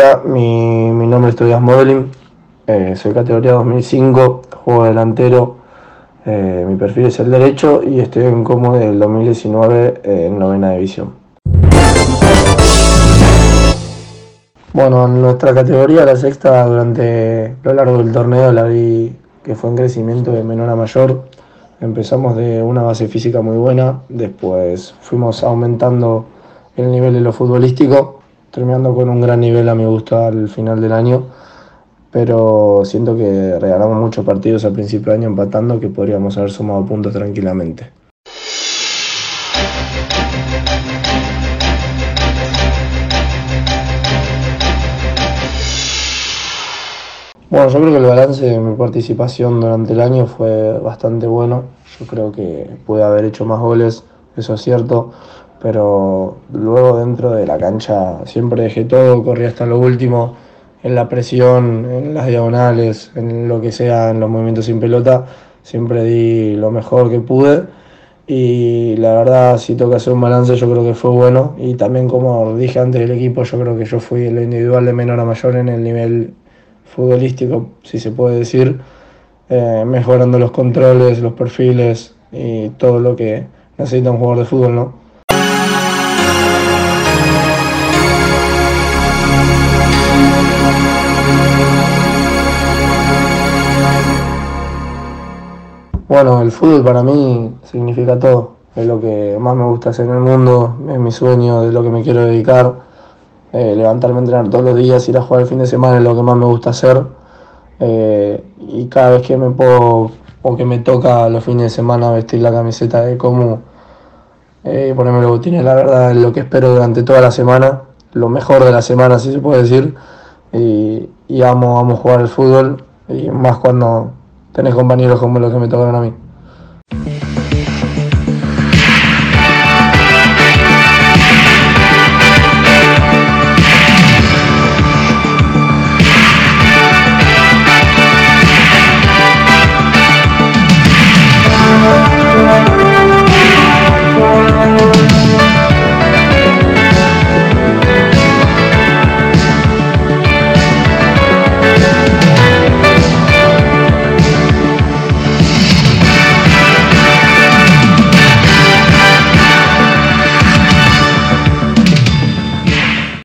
Hola, mi, nombre es Tobias Modeling, eh, soy categoría 2005, juego delantero, eh, mi perfil es el derecho y estoy en Como del 2019 en novena división. Bueno, en nuestra categoría, la sexta, durante lo largo del torneo la vi que fue en crecimiento de menor a mayor. Empezamos de una base física muy buena, después fuimos aumentando el nivel de lo futbolístico, terminando con un gran nivel a mi gusto al final del año, pero siento que regalamos muchos partidos al principio de año empatando que podríamos haber sumado puntos tranquilamente. Bueno, yo creo que el balance de mi participación durante el año fue bastante bueno. Yo creo que pude haber hecho más goles, eso es cierto, pero luego dentro de la cancha siempre dejé todo, corrí hasta lo último, en la presión, en las diagonales, en lo que sea, en los movimientos sin pelota, siempre di lo mejor que pude. Y la verdad si que hacer un balance yo creo que fue bueno. Y también como dije antes del equipo yo creo que yo fui el individual de menor a mayor en el nivel futbolístico, si se puede decir, eh, mejorando los controles, los perfiles y todo lo que necesita un jugador de fútbol, ¿no? Bueno, el fútbol para mí significa todo. Es lo que más me gusta hacer en el mundo, es mi sueño, de lo que me quiero dedicar eh, levantarme a entrenar todos los días, ir a jugar el fin de semana es lo que más me gusta hacer. Eh, y cada vez que me puedo o que me toca los fines de semana vestir la camiseta de como eh, ponerme los botines, la verdad es lo que espero durante toda la semana, lo mejor de la semana si se puede decir. Y, y amo, amo jugar el fútbol, y más cuando tenés compañeros como los que me tocaron a mí.